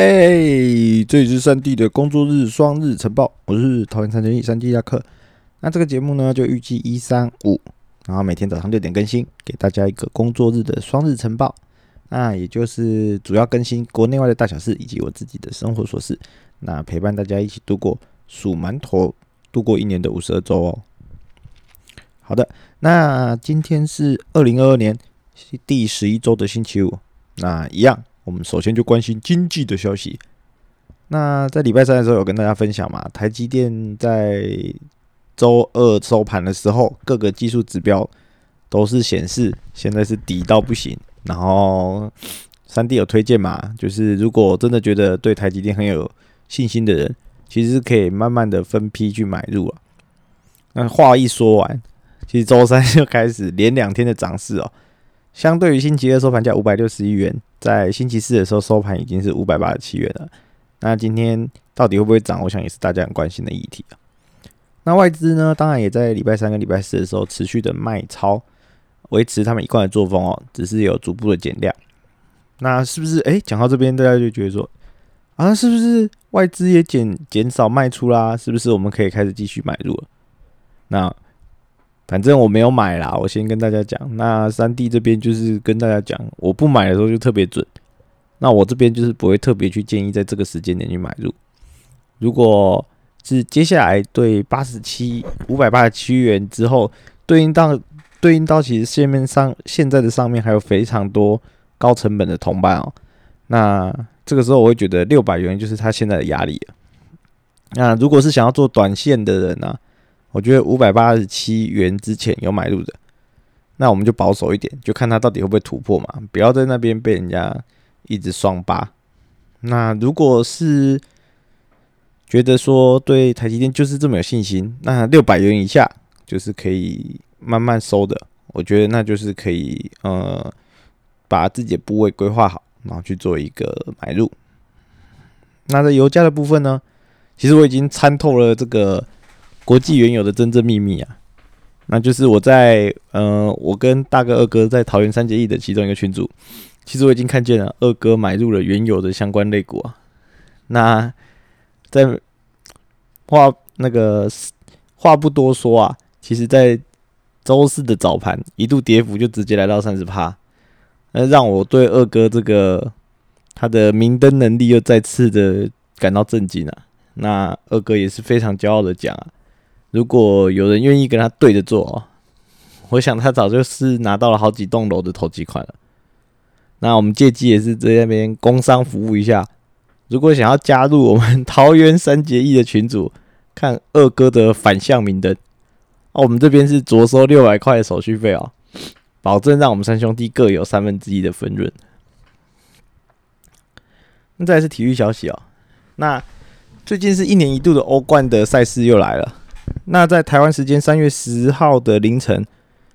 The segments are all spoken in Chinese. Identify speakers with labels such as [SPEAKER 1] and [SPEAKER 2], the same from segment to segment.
[SPEAKER 1] 哎，这里是三 D 的工作日双日晨报，我是桃园三千亿三 D 亚克。那这个节目呢，就预计一三五，然后每天早上六点更新，给大家一个工作日的双日晨报。那也就是主要更新国内外的大小事，以及我自己的生活琐事。那陪伴大家一起度过数馒头度过一年的五十二周哦。好的，那今天是二零二二年第十一周的星期五，那一样。我们首先就关心经济的消息。那在礼拜三的时候有跟大家分享嘛，台积电在周二收盘的时候，各个技术指标都是显示现在是底到不行。然后三 D 有推荐嘛，就是如果真的觉得对台积电很有信心的人，其实可以慢慢的分批去买入啊。那话一说完，其实周三就开始连两天的涨势哦。相对于星期二收盘价五百六十一元，在星期四的时候收盘已经是五百八十七元了。那今天到底会不会涨？我想也是大家很关心的议题啊。那外资呢，当然也在礼拜三跟礼拜四的时候持续的卖超，维持他们一贯的作风哦，只是有逐步的减量。那是不是？哎，讲到这边，大家就觉得说，啊，是不是外资也减减少卖出啦？是不是我们可以开始继续买入了？那？反正我没有买啦，我先跟大家讲。那三 D 这边就是跟大家讲，我不买的时候就特别准。那我这边就是不会特别去建议在这个时间点去买入。如果是接下来对八十七五百八十七元之后对应到对应到其实线面上现在的上面还有非常多高成本的同伴哦。那这个时候我会觉得六百元就是它现在的压力了。那如果是想要做短线的人呢？我觉得五百八十七元之前有买入的，那我们就保守一点，就看它到底会不会突破嘛，不要在那边被人家一直双八。那如果是觉得说对台积电就是这么有信心，那六百元以下就是可以慢慢收的，我觉得那就是可以呃把自己的部位规划好，然后去做一个买入。那在油价的部分呢，其实我已经参透了这个。国际原油的真正秘密啊，那就是我在呃，我跟大哥二哥在桃园三结义的其中一个群组，其实我已经看见了二哥买入了原油的相关类股啊。那在话那个话不多说啊，其实在周四的早盘一度跌幅就直接来到三十趴，那让我对二哥这个他的明灯能力又再次的感到震惊啊。那二哥也是非常骄傲的讲啊。如果有人愿意跟他对着做哦，我想他早就是拿到了好几栋楼的投机款了。那我们借机也是在那边工商服务一下，如果想要加入我们桃园三结义的群组，看二哥的反向明灯，哦，我们这边是着收六百块的手续费哦，保证让我们三兄弟各有三分之一的分润。那再是体育消息哦，那最近是一年一度的欧冠的赛事又来了。那在台湾时间三月十号的凌晨，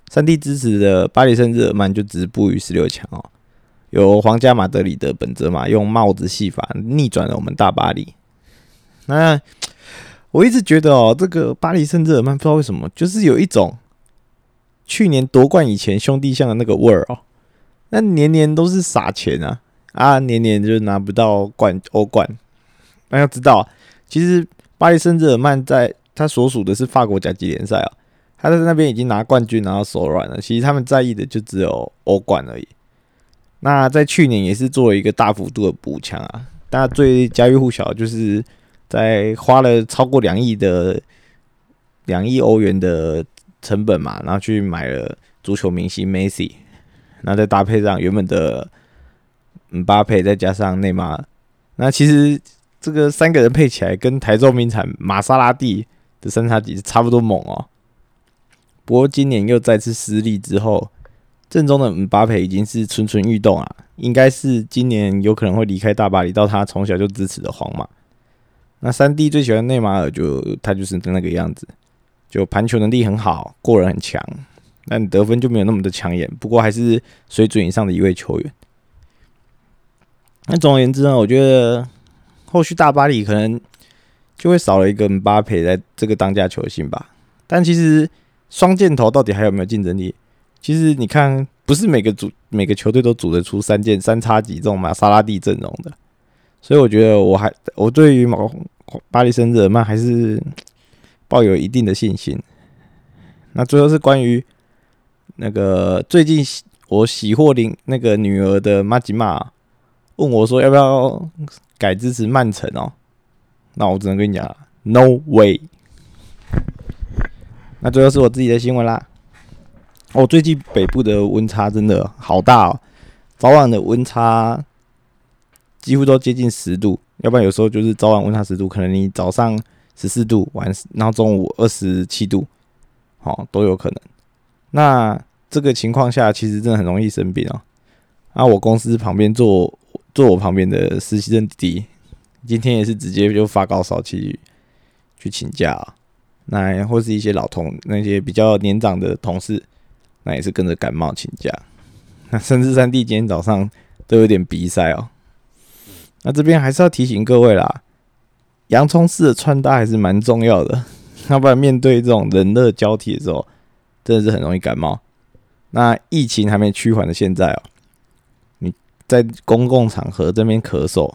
[SPEAKER 1] 三 D 支持的巴黎圣日耳曼就止步于十六强哦，由皇家马德里的本泽马用帽子戏法逆转了我们大巴黎。那我一直觉得哦，这个巴黎圣日耳曼不知道为什么，就是有一种去年夺冠以前兄弟像的那个味儿哦，那年年都是撒钱啊啊，年年就拿不到冠欧冠。那要知道，其实巴黎圣日耳曼在他所属的是法国甲级联赛啊，他在那边已经拿冠军拿到手软了。其实他们在意的就只有欧冠而已。那在去年也是做了一个大幅度的补强啊，大家最家喻户晓就是在花了超过两亿的两亿欧元的成本嘛，然后去买了足球明星梅西，那再搭配上原本的姆巴佩，再加上内马尔，那其实这个三个人配起来跟台中名产玛莎拉蒂。三叉戟是差不多猛哦，不过今年又再次失利之后，正宗的姆巴佩已经是蠢蠢欲动啊，应该是今年有可能会离开大巴黎，到他从小就支持的皇马。那三弟最喜欢内马尔，就他就是那个样子，就盘球能力很好，过人很强，但得分就没有那么的抢眼，不过还是水准以上的一位球员。那总而言之呢，我觉得后续大巴黎可能。就会少了一个姆巴佩在这个当家球星吧。但其实双箭头到底还有没有竞争力？其实你看，不是每个组每个球队都组得出三箭三叉戟这种玛莎拉蒂阵容的。所以我觉得我还我对于马巴黎圣日耳曼还是抱有一定的信心。那最后是关于那个最近我喜获领那个女儿的马吉玛问我说要不要改支持曼城哦？那我只能跟你讲，No way。那最后是我自己的新闻啦。哦，最近北部的温差真的好大哦，早晚的温差几乎都接近十度，要不然有时候就是早晚温差十度，可能你早上十四度，晚然后中午二十七度，好都有可能。那这个情况下，其实真的很容易生病哦。啊，我公司旁边坐坐我旁边的实习生弟弟，今天也是直接就发高烧去去请假。那或是一些老同那些比较年长的同事，那也是跟着感冒请假。那甚至三弟今天早上都有点鼻塞哦。那这边还是要提醒各位啦，洋葱式的穿搭还是蛮重要的，要不然面对这种冷热交替的时候，真的是很容易感冒。那疫情还没趋缓的现在哦，你在公共场合这边咳嗽。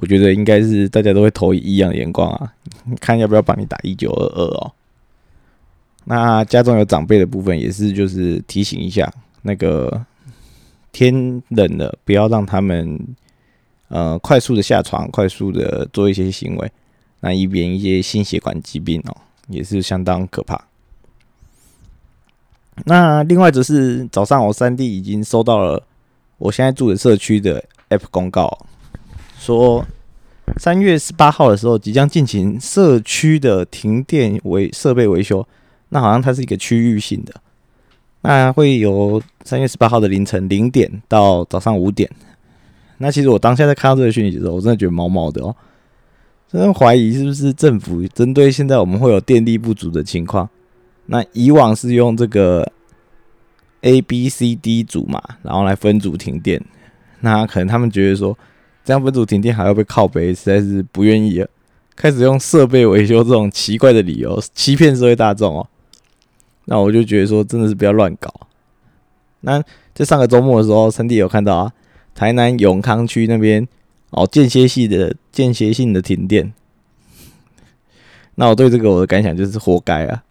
[SPEAKER 1] 我觉得应该是大家都会投以异样的眼光啊，看要不要帮你打一九二二哦。那家中有长辈的部分也是，就是提醒一下，那个天冷了，不要让他们呃快速的下床，快速的做一些行为，那以免一些心血管疾病哦，也是相当可怕。那另外则是早上我三弟已经收到了我现在住的社区的 App 公告。说三月十八号的时候即将进行社区的停电维设备维修，那好像它是一个区域性的，那会有三月十八号的凌晨零点到早上五点。那其实我当下在看到这个讯息的时候，我真的觉得毛毛的哦，真的怀疑是不是政府针对现在我们会有电力不足的情况，那以往是用这个 A、B、C、D 组嘛，然后来分组停电，那可能他们觉得说。这样分组停电还要被靠背，实在是不愿意了。开始用设备维修这种奇怪的理由欺骗社会大众哦。那我就觉得说，真的是不要乱搞。那在上个周末的时候，三弟有看到啊，台南永康区那边哦间歇性的间歇性的停电。那我对这个我的感想就是活该啊！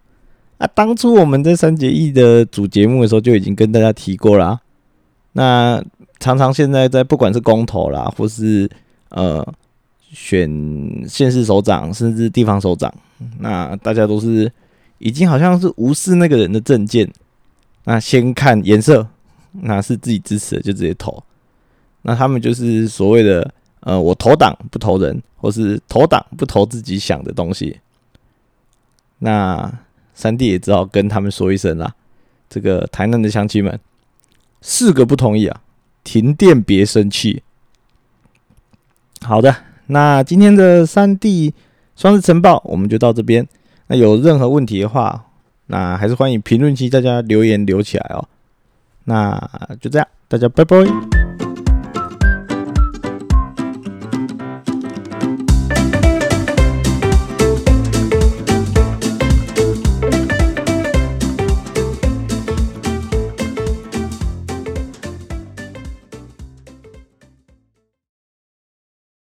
[SPEAKER 1] 啊，当初我们在三节义的主节目的时候就已经跟大家提过了。那常常现在在不管是公投啦，或是呃选县市首长，甚至地方首长，那大家都是已经好像是无视那个人的证件，那先看颜色，那是自己支持的就直接投，那他们就是所谓的呃我投党不投人，或是投党不投自己想的东西，那三弟也只好跟他们说一声啦，这个台南的乡亲们，四个不同意啊。停电别生气。好的，那今天的三 D 双日晨报我们就到这边。那有任何问题的话，那还是欢迎评论区大家留言留起来哦。那就这样，大家拜拜。